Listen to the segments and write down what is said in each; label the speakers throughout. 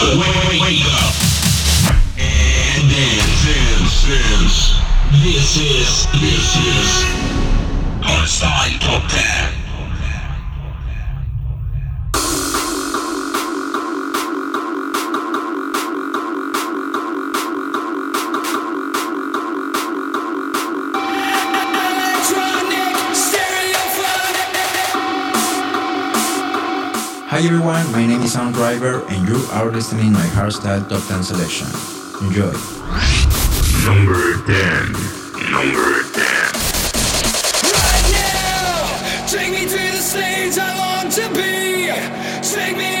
Speaker 1: Wake, up and dance, dance, dance. This is, this is Hardstyle Podcast.
Speaker 2: Hi everyone, my name is Sound Driver and you are listening my Hardstyle Top 10 selection. Enjoy.
Speaker 1: Number 10. Number 10.
Speaker 3: Right now, take me to the stage I long to be. Take me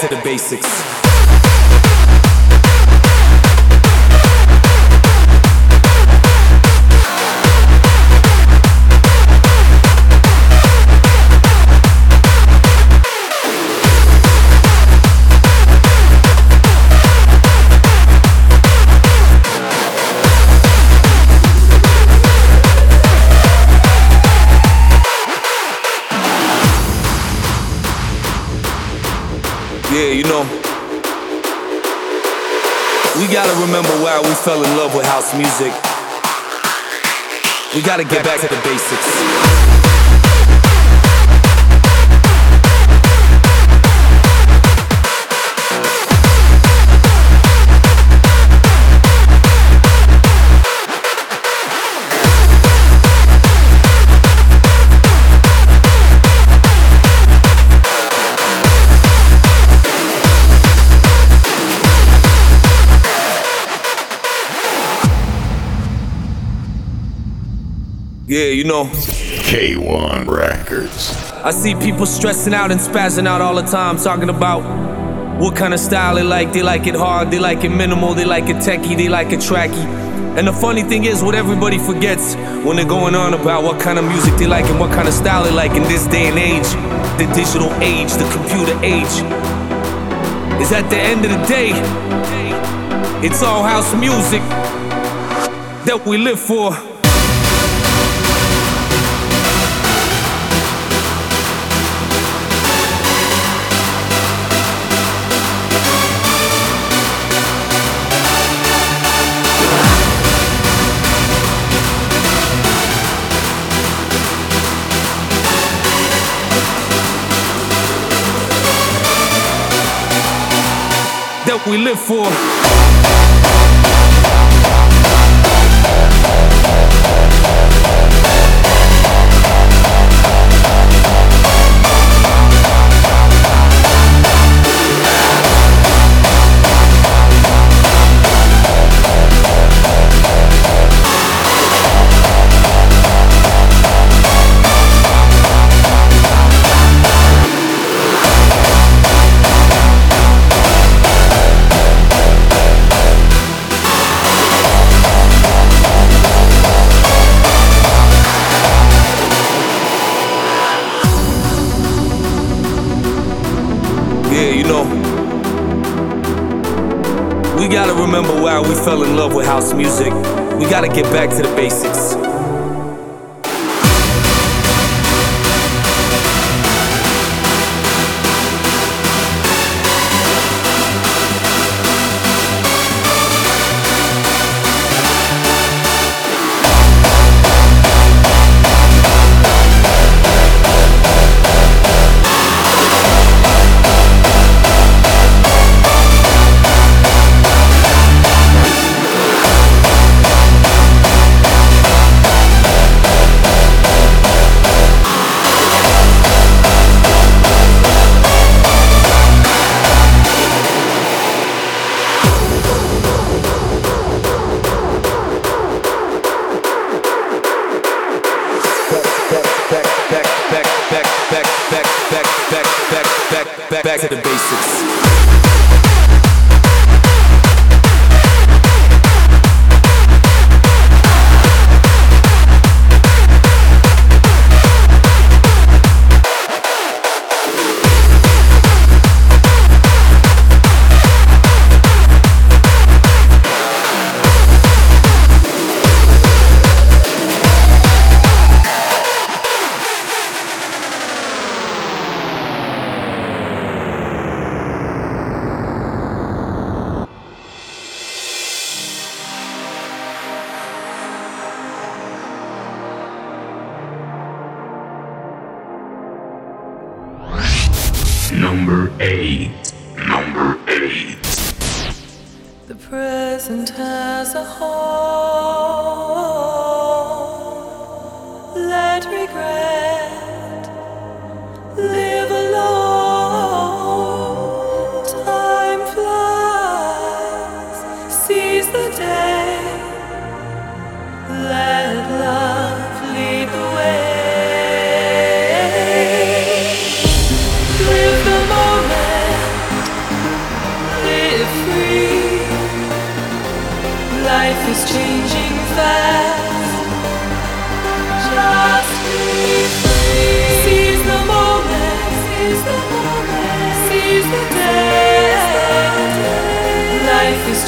Speaker 3: to the
Speaker 4: basics.
Speaker 3: Fell in love with house music. We gotta get back to the basics. Yeah, you know.
Speaker 5: K1 Recordz.
Speaker 3: I see people stressing out and spazzing out all the time, talking about what kind of style they like. They like it hard, they like it minimal, they like it techie, they like it tracky. And the funny thing is, what everybody forgets when they're going on about what kind of music they like and what kind of style they like in this day and age, the digital age, the computer age, is at the end of the day, it's all house music that we live for. We live for. We fell in love with house music. We gotta get back to the basics.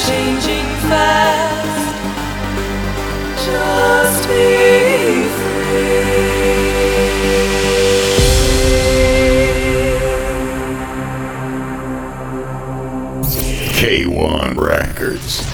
Speaker 6: changing fast.
Speaker 5: K1
Speaker 6: Recordz.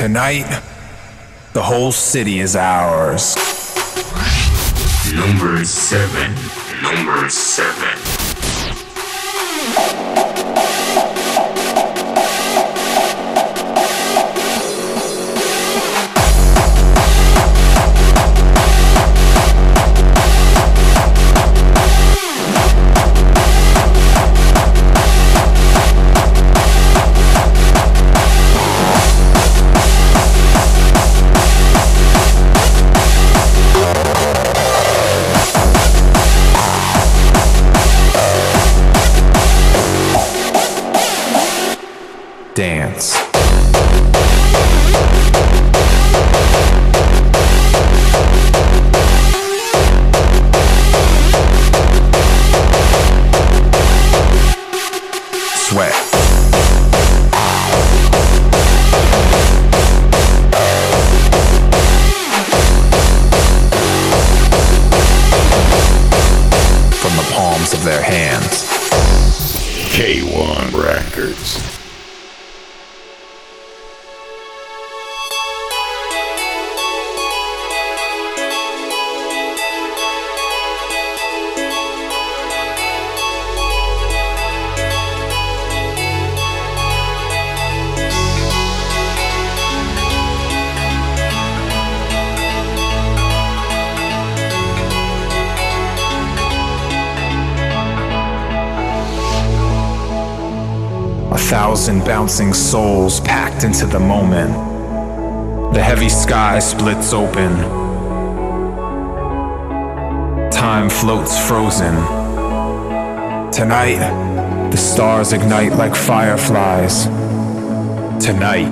Speaker 7: Tonight, the whole city is ours. Number seven. Number seven. sweat.
Speaker 8: From the palms
Speaker 6: of their hands. K1
Speaker 7: Recordz.
Speaker 9: Thousand bouncing souls packed into the moment. The heavy sky splits open. Time floats frozen. Tonight, the stars ignite like fireflies. Tonight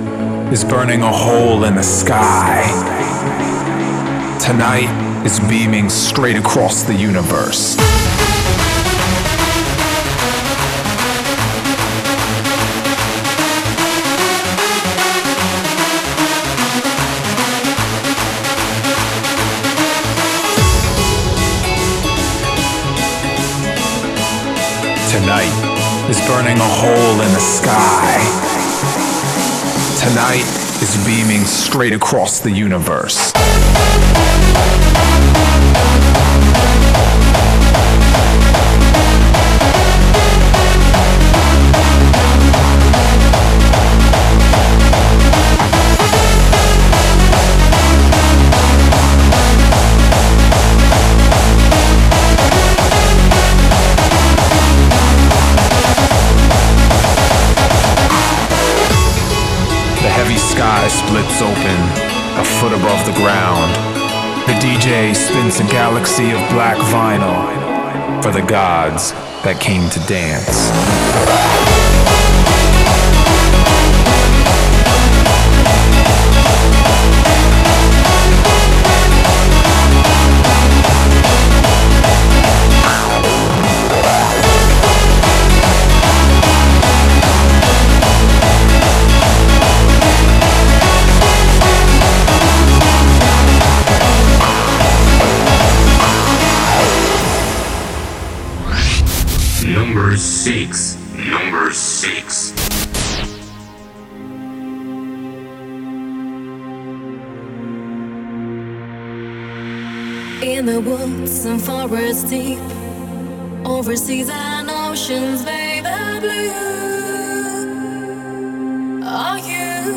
Speaker 9: is burning a hole in the sky. Tonight is beaming straight across the universe. Tonight is burning a hole in the sky. Tonight is beaming straight across the universe. Splits open, a foot above the ground. The DJ spins a galaxy of black vinyl for the gods that came to dance.
Speaker 6: Woods and forests deep, over seas and oceans, baby blue. Are you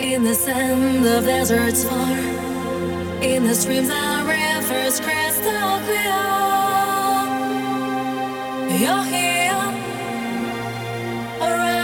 Speaker 6: in the sand of deserts far? In the streams and rivers crystal clear, you're here around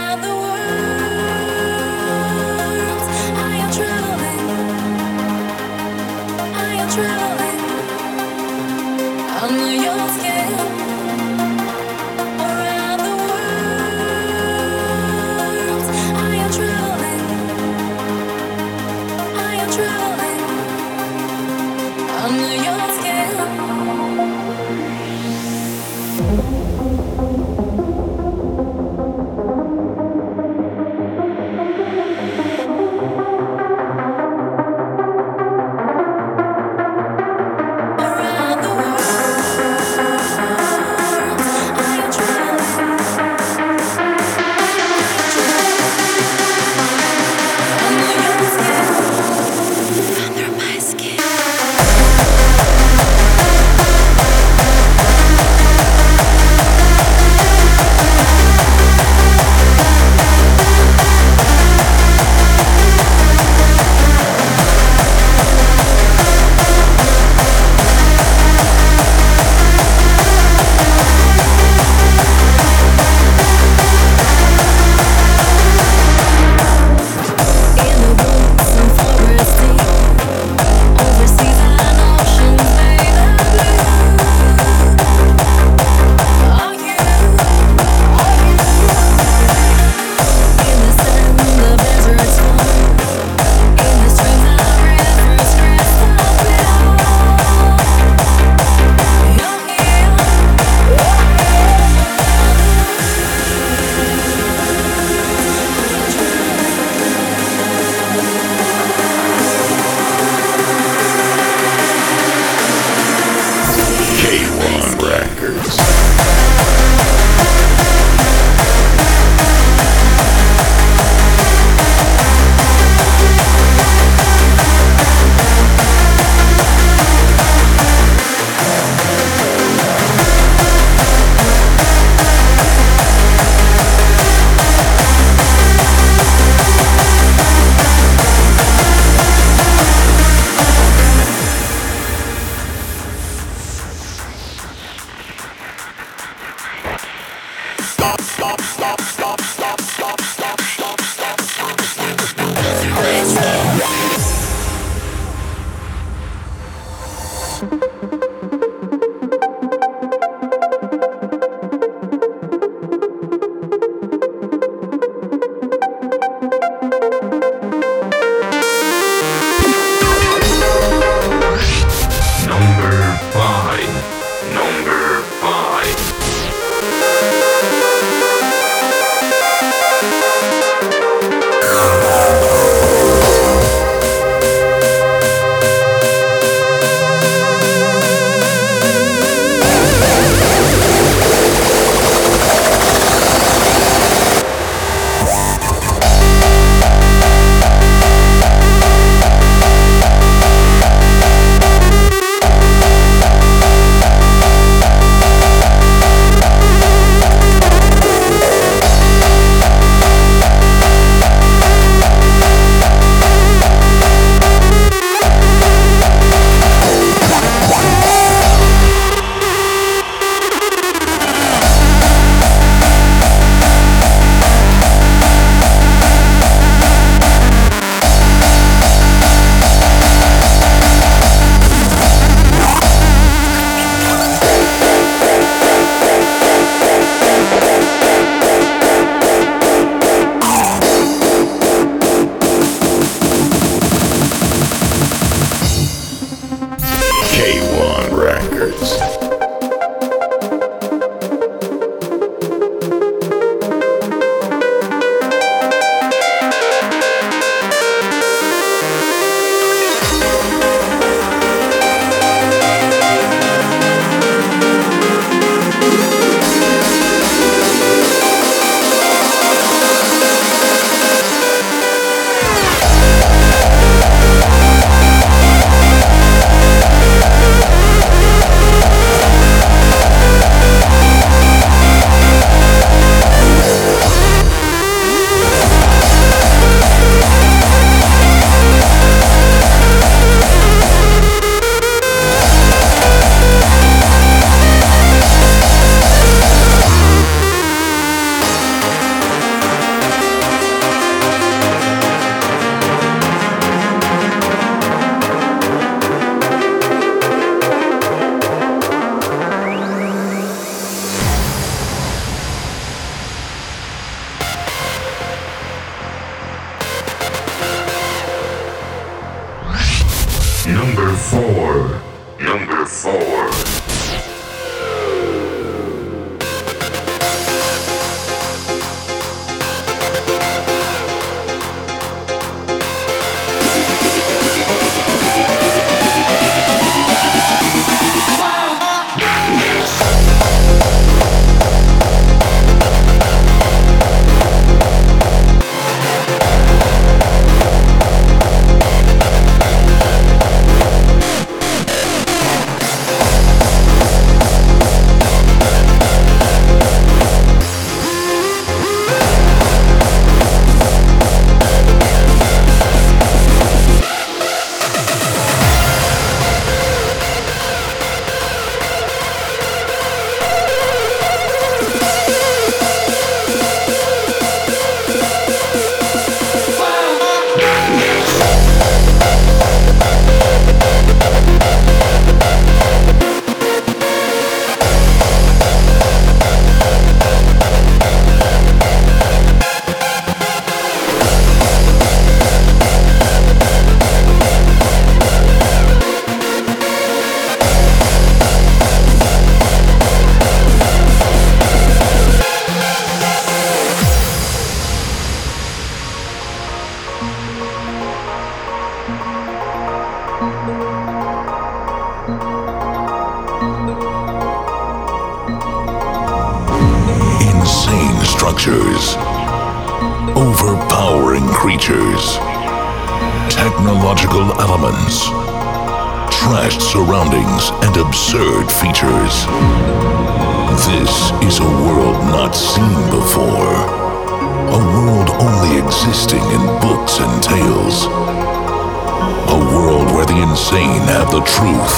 Speaker 6: truth.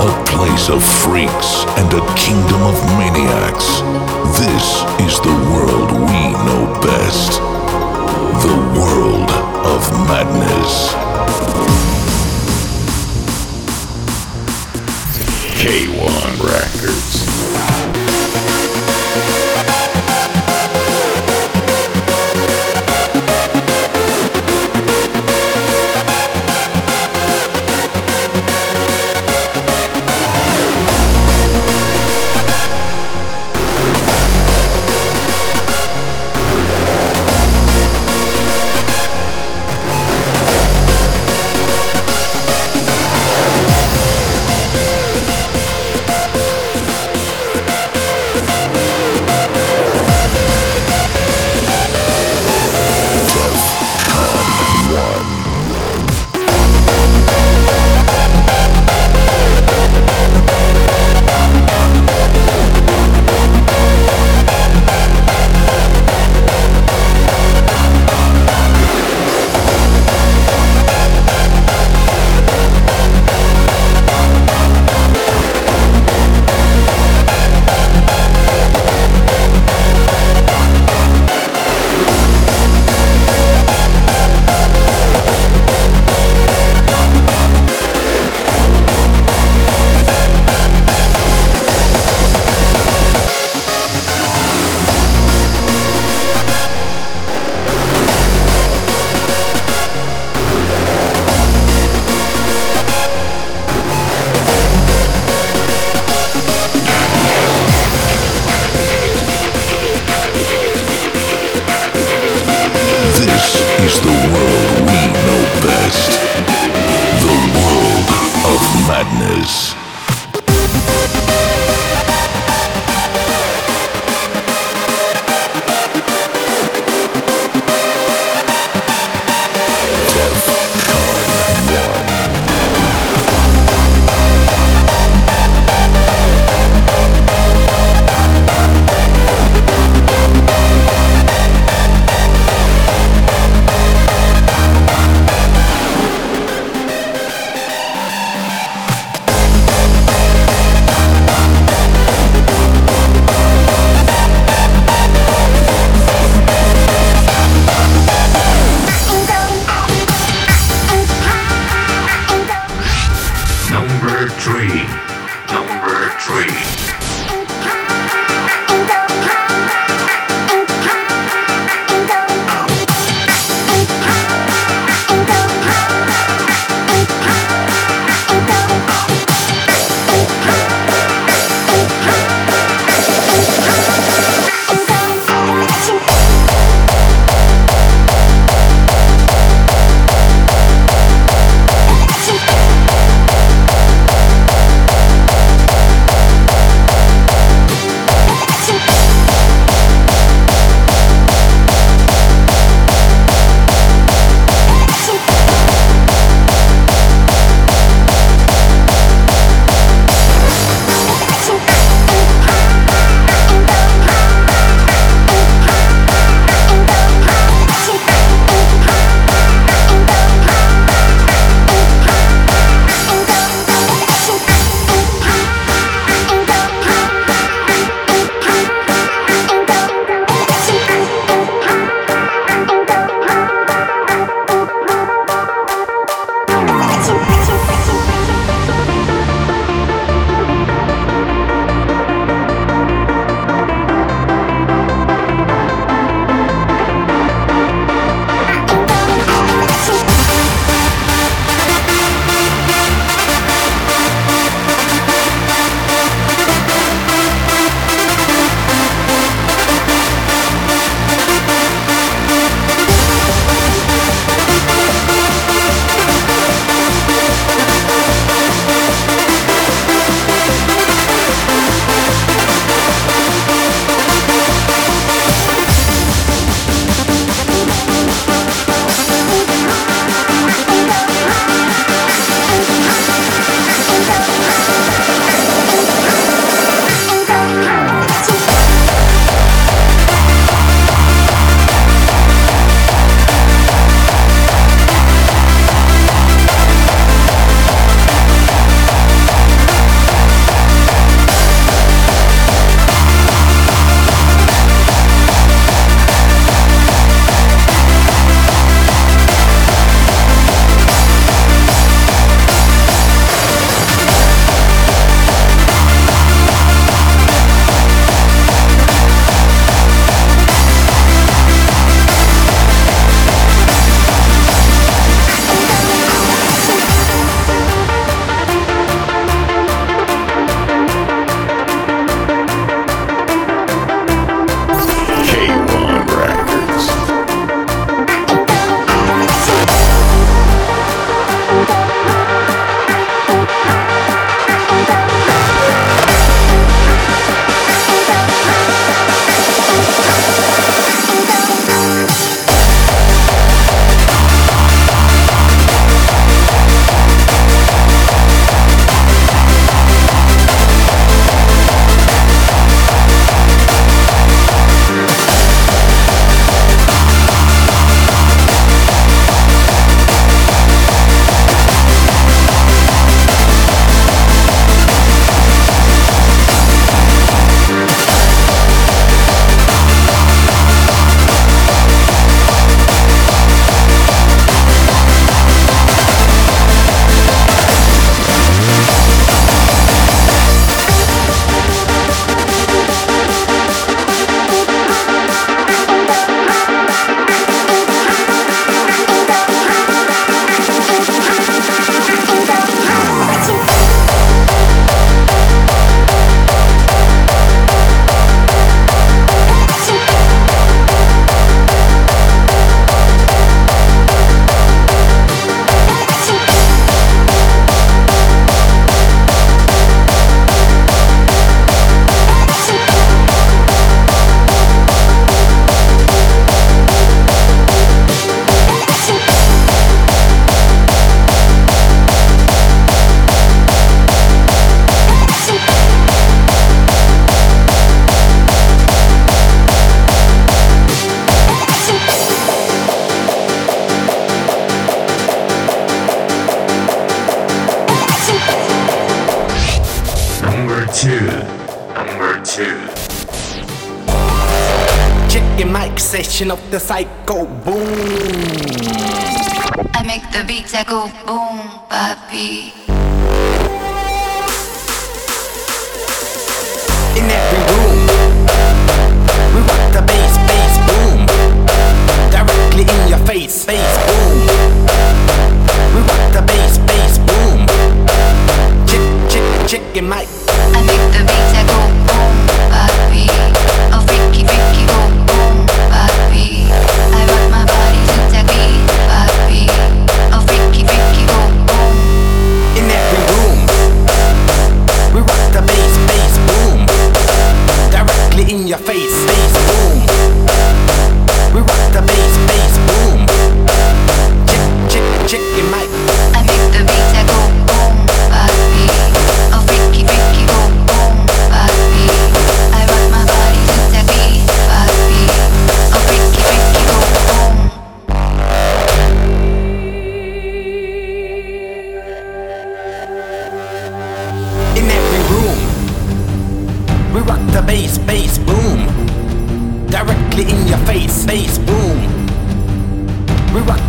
Speaker 6: A place
Speaker 10: of freaks and a
Speaker 11: kingdom of maniacs.
Speaker 12: This is the
Speaker 11: world we know best. The
Speaker 12: world of madness.
Speaker 5: K1
Speaker 11: Recordz.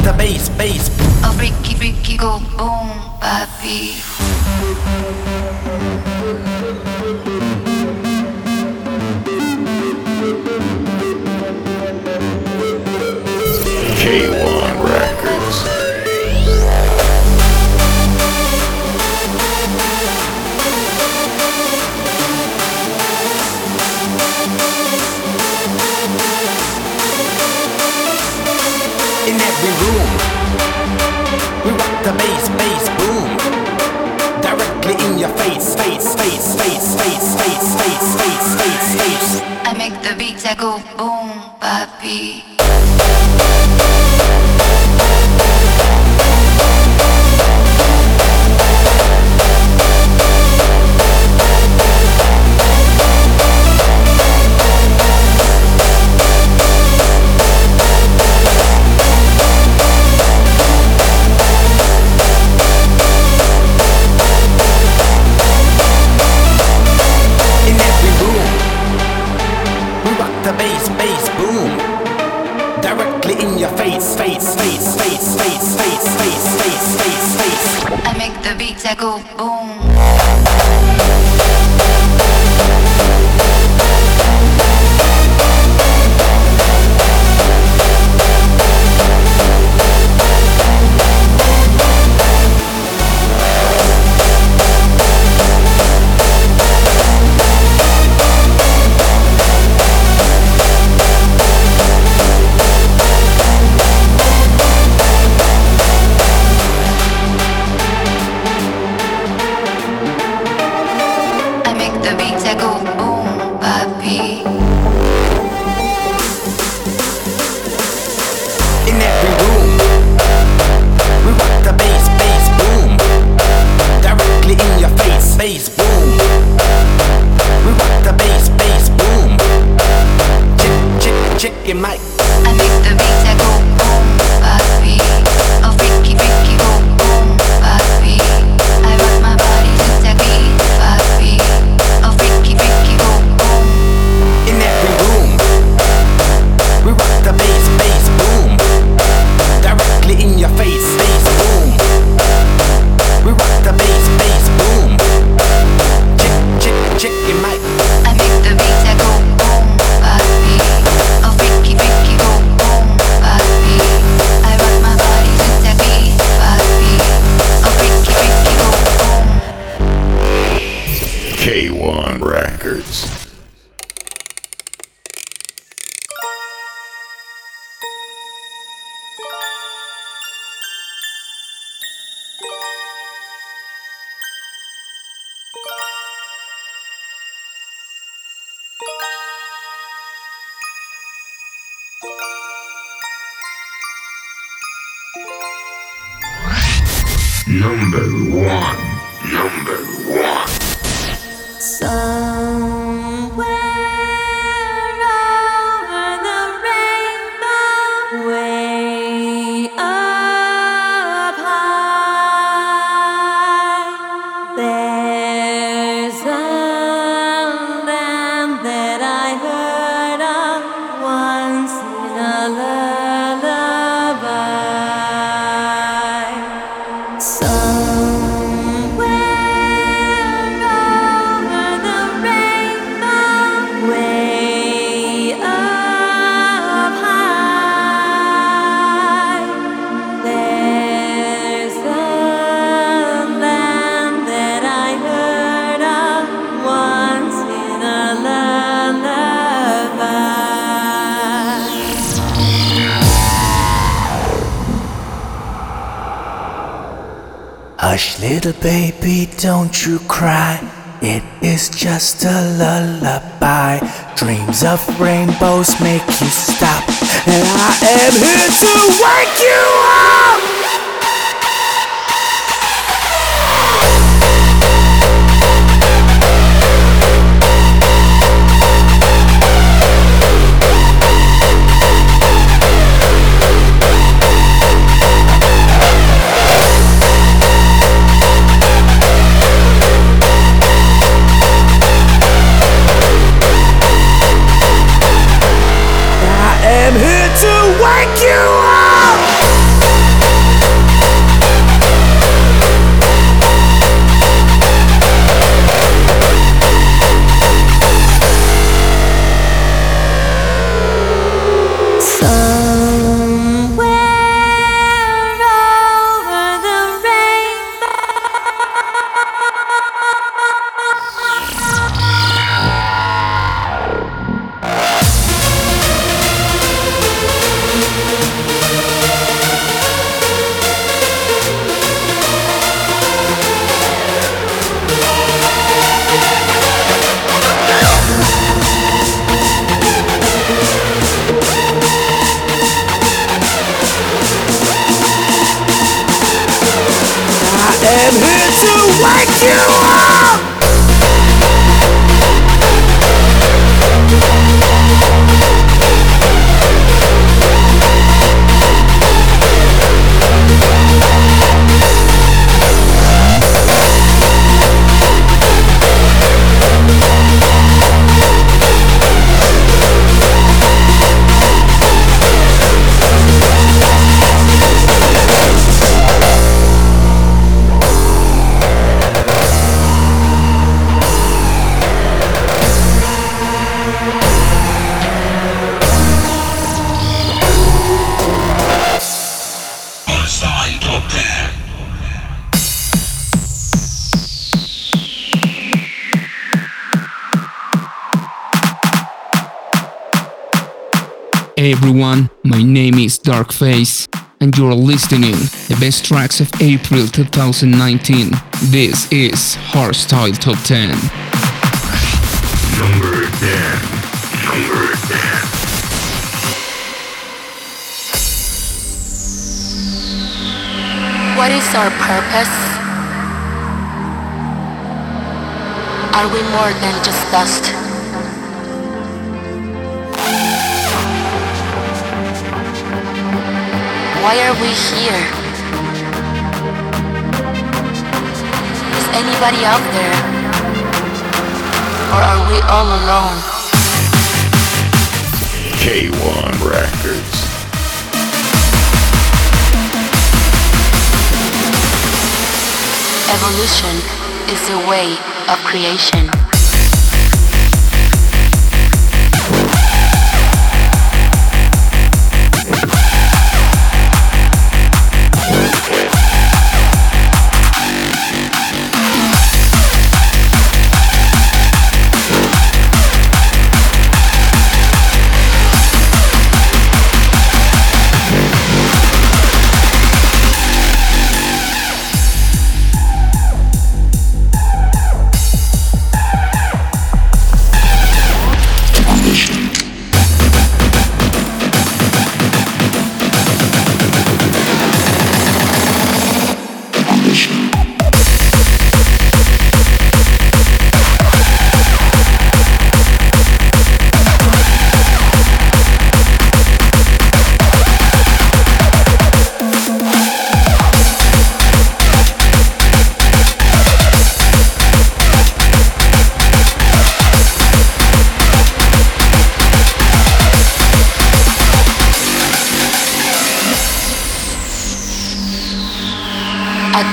Speaker 11: the bass, bass.
Speaker 12: A ricky ricky go boom, papi.
Speaker 11: your face, face, face, face, face, face, face, face, face, face.
Speaker 12: I make the beats that go boom, bop, beat.
Speaker 13: Little baby, don't you cry. It is just a lullaby. Dreams of rainbows make you stop. And I am here to wake you up.
Speaker 14: Everyone, my name is Darkface, and you're listening the best tracks of April 2019. This is Hardstyle Top 10.
Speaker 15: Number 10. Number 10.
Speaker 16: What is our purpose? Are we more than just dust? Why are we here? Is anybody out there? Or are we all alone?
Speaker 15: K1 Recordz.
Speaker 16: Evolution is the way of creation.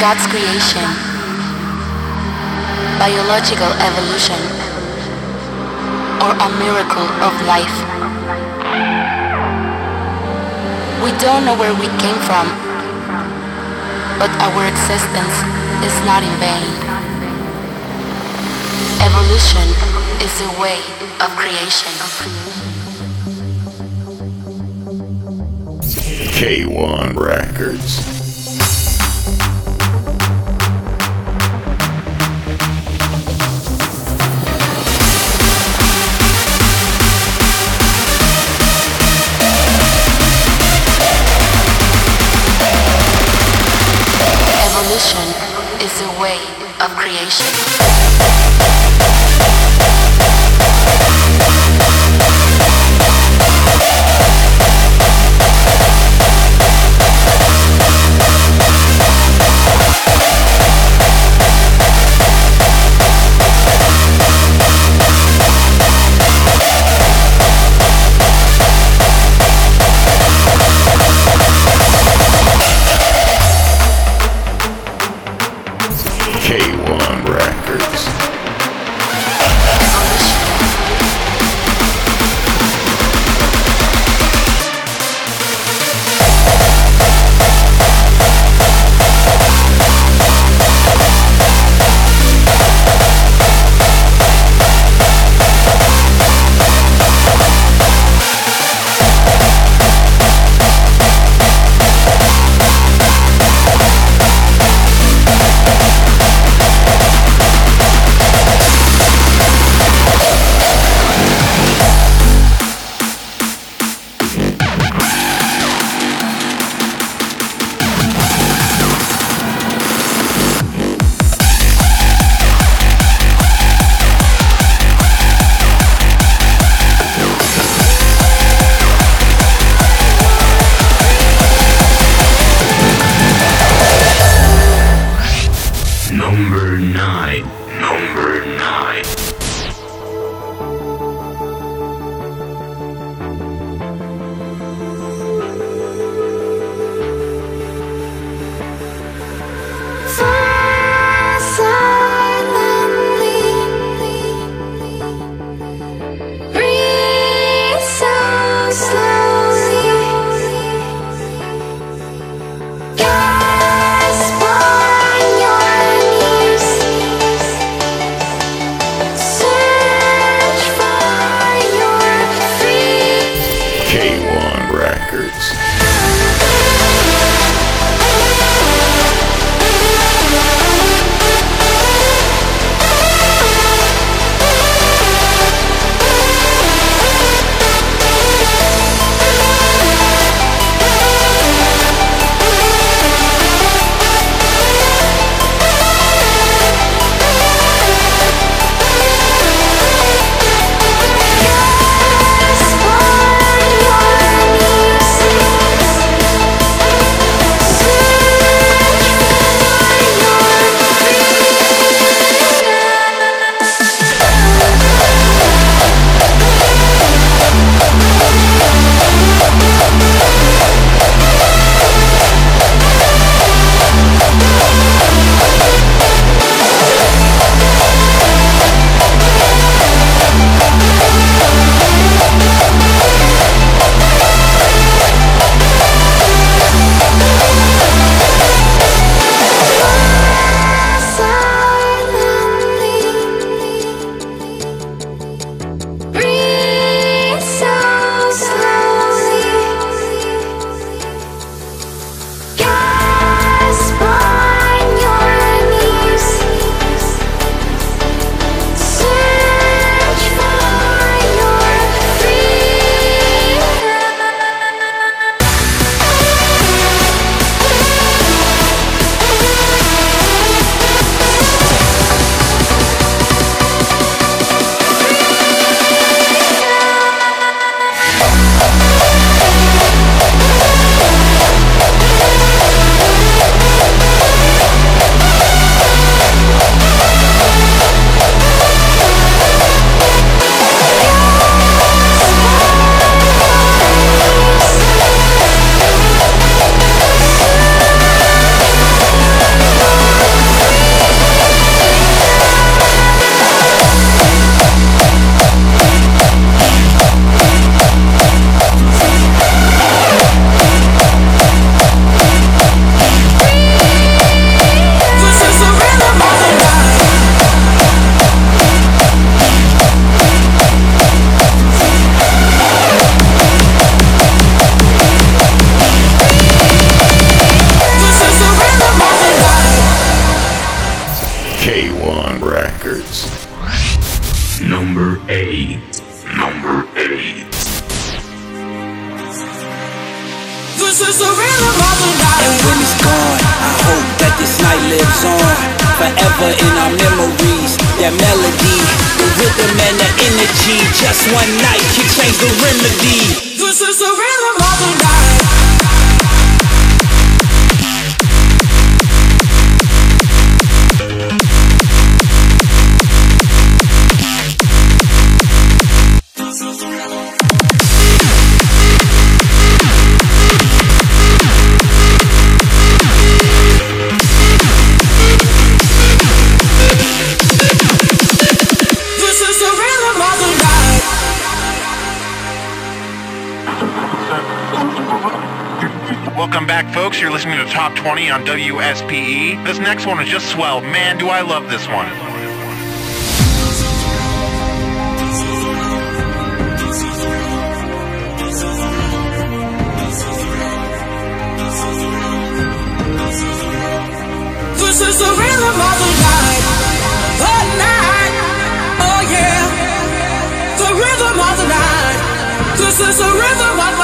Speaker 16: God's creation, biological evolution, or a miracle of life. We don't know where we came from, but our existence is not in vain. Evolution is the way of creation.
Speaker 15: K1 Recordz.
Speaker 5: Of
Speaker 17: remedy.
Speaker 18: This is the rhythm of the night.
Speaker 19: Folks. You're listening to Top 20 on WSPE. This next one is just swell. Man, do I love this one.
Speaker 18: This is the rhythm of the night. The night. Oh yeah. The rhythm of the night. This is the rhythm of my life.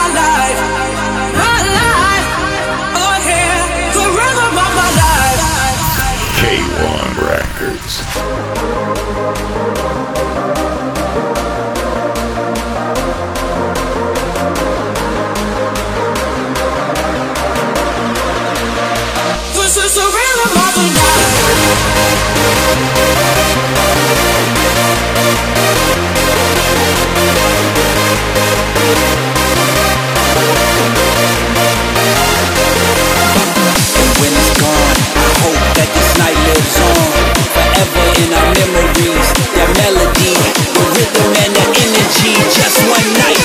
Speaker 17: Forever in our memories. That melody, the rhythm and the energy. Just one night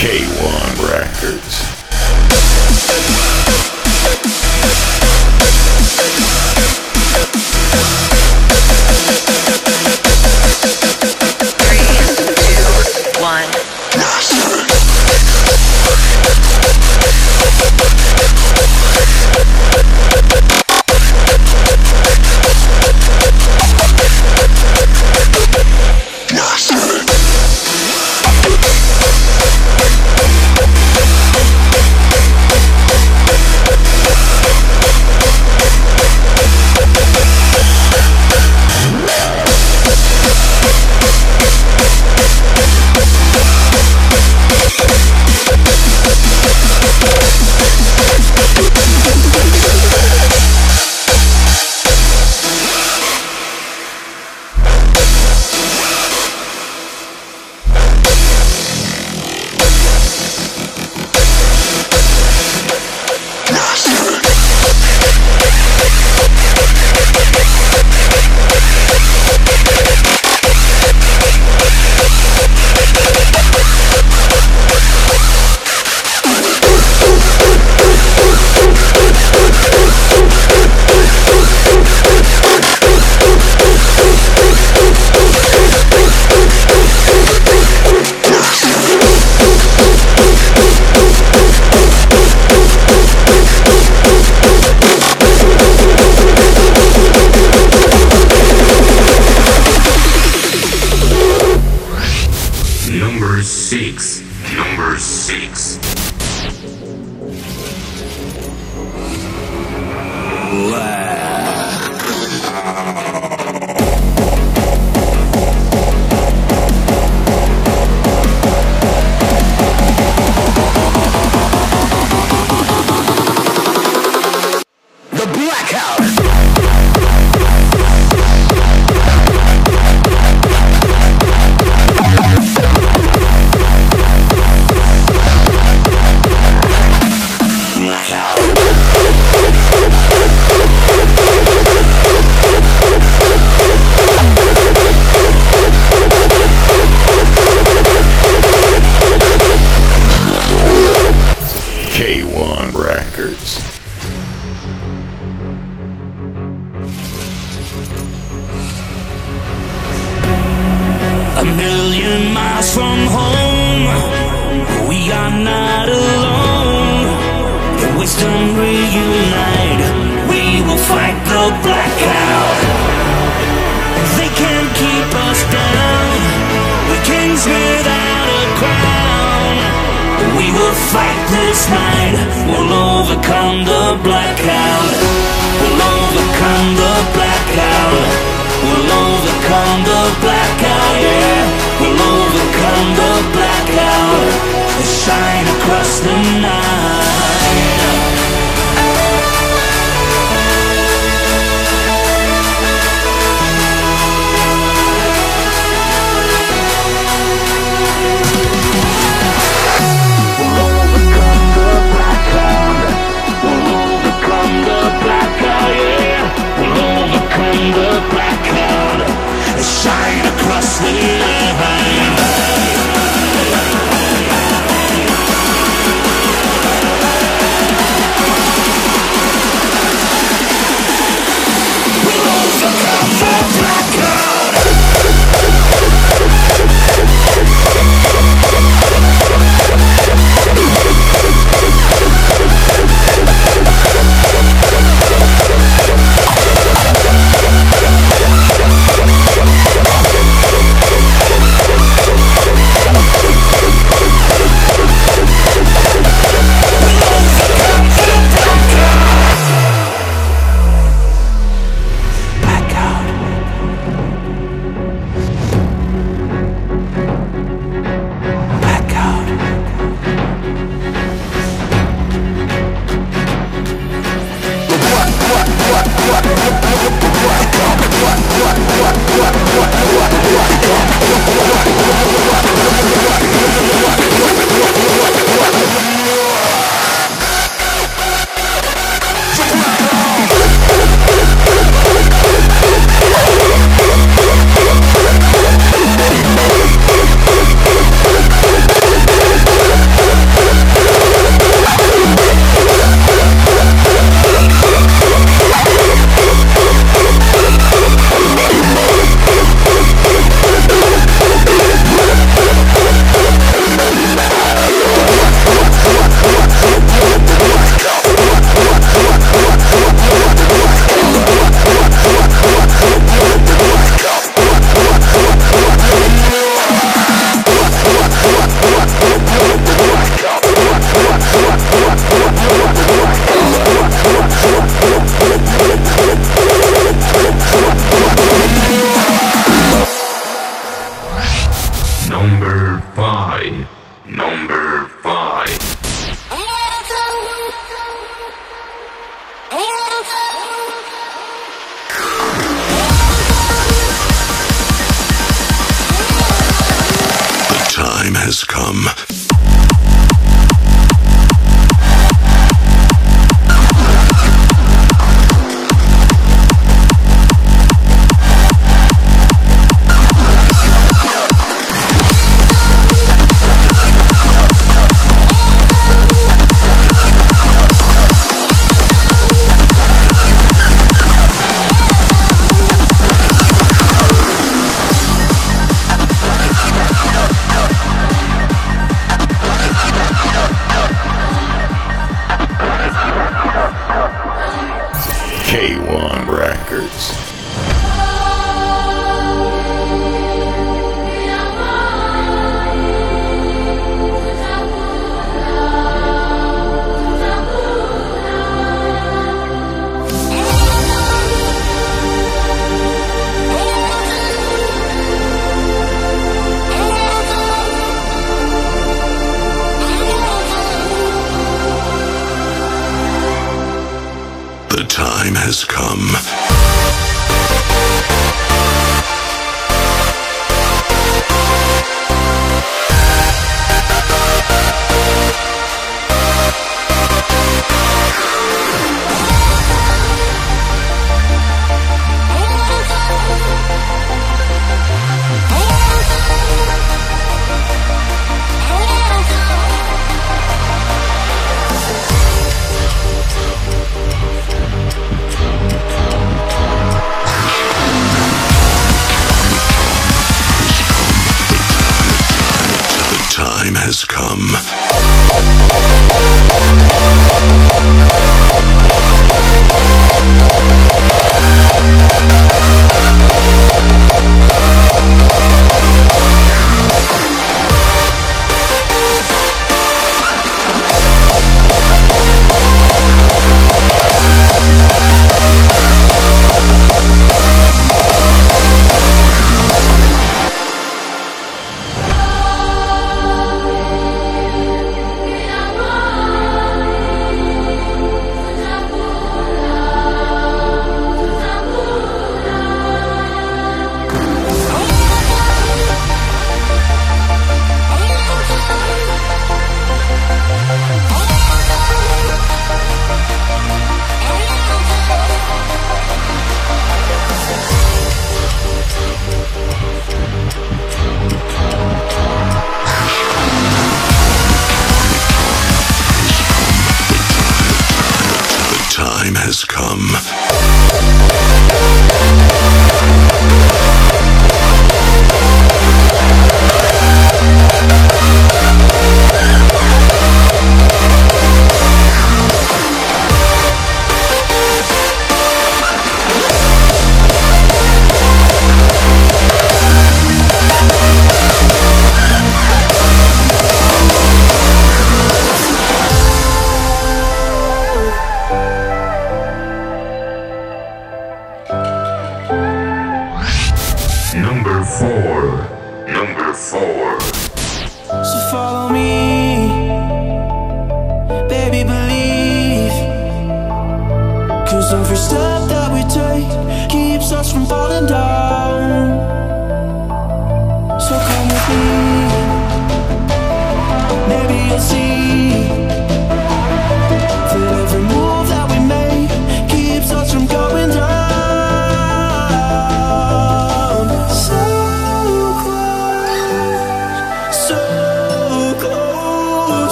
Speaker 5: K1
Speaker 6: Recordz.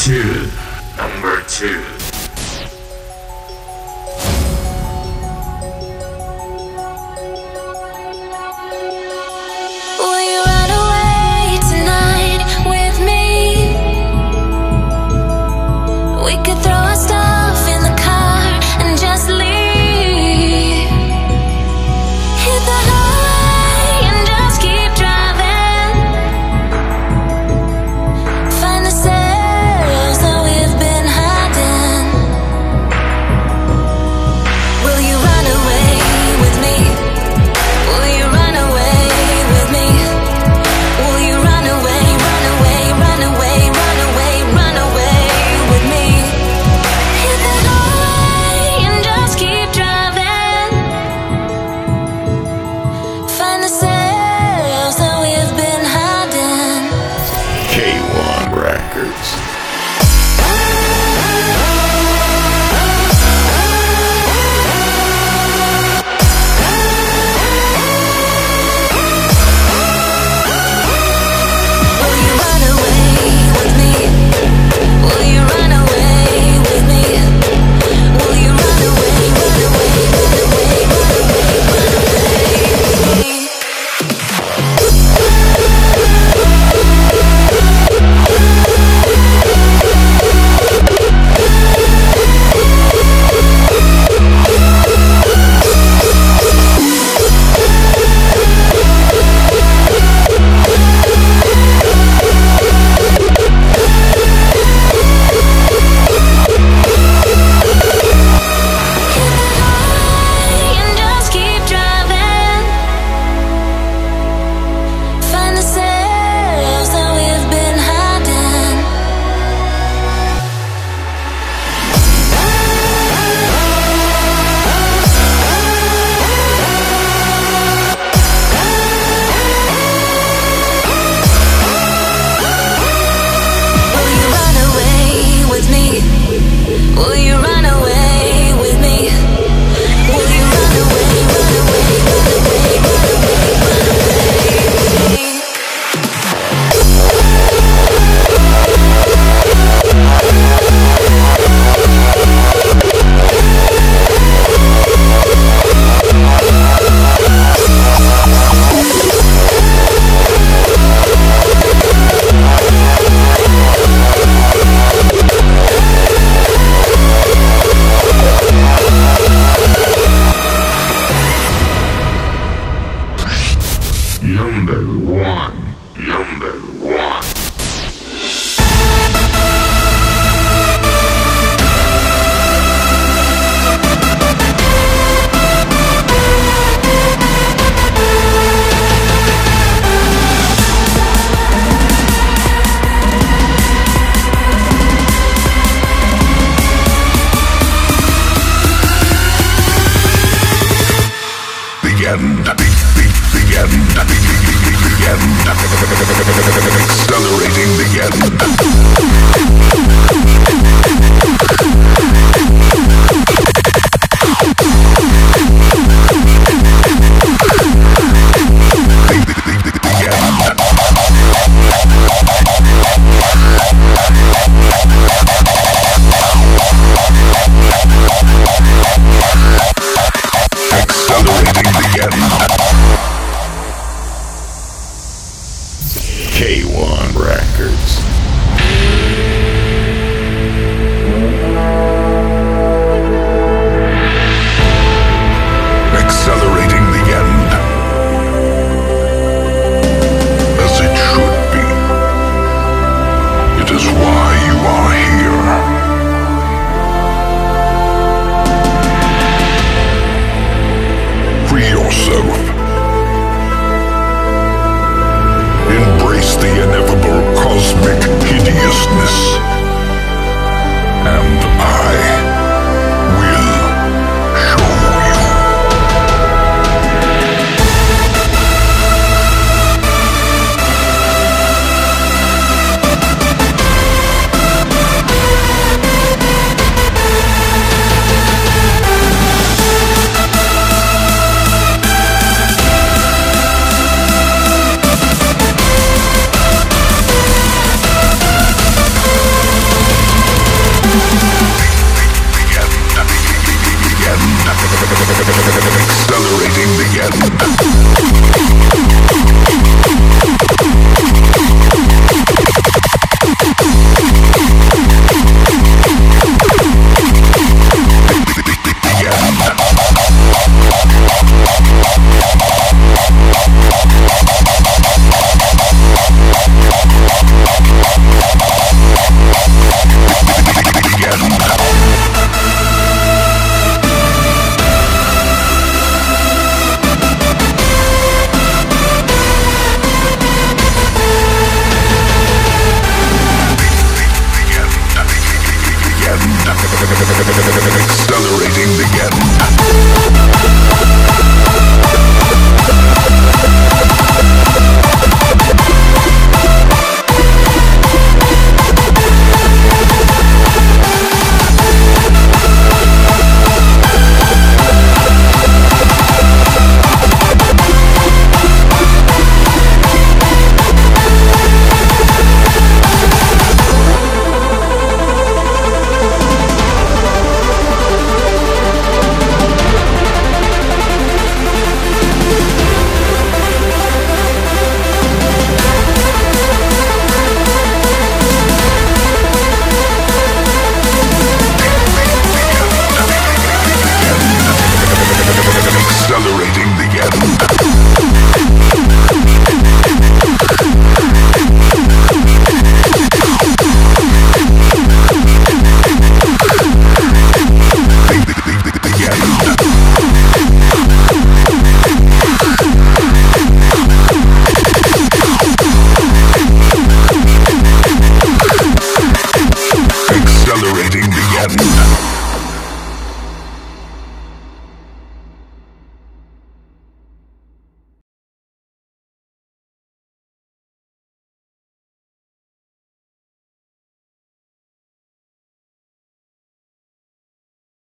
Speaker 6: two.
Speaker 5: Number
Speaker 10: two.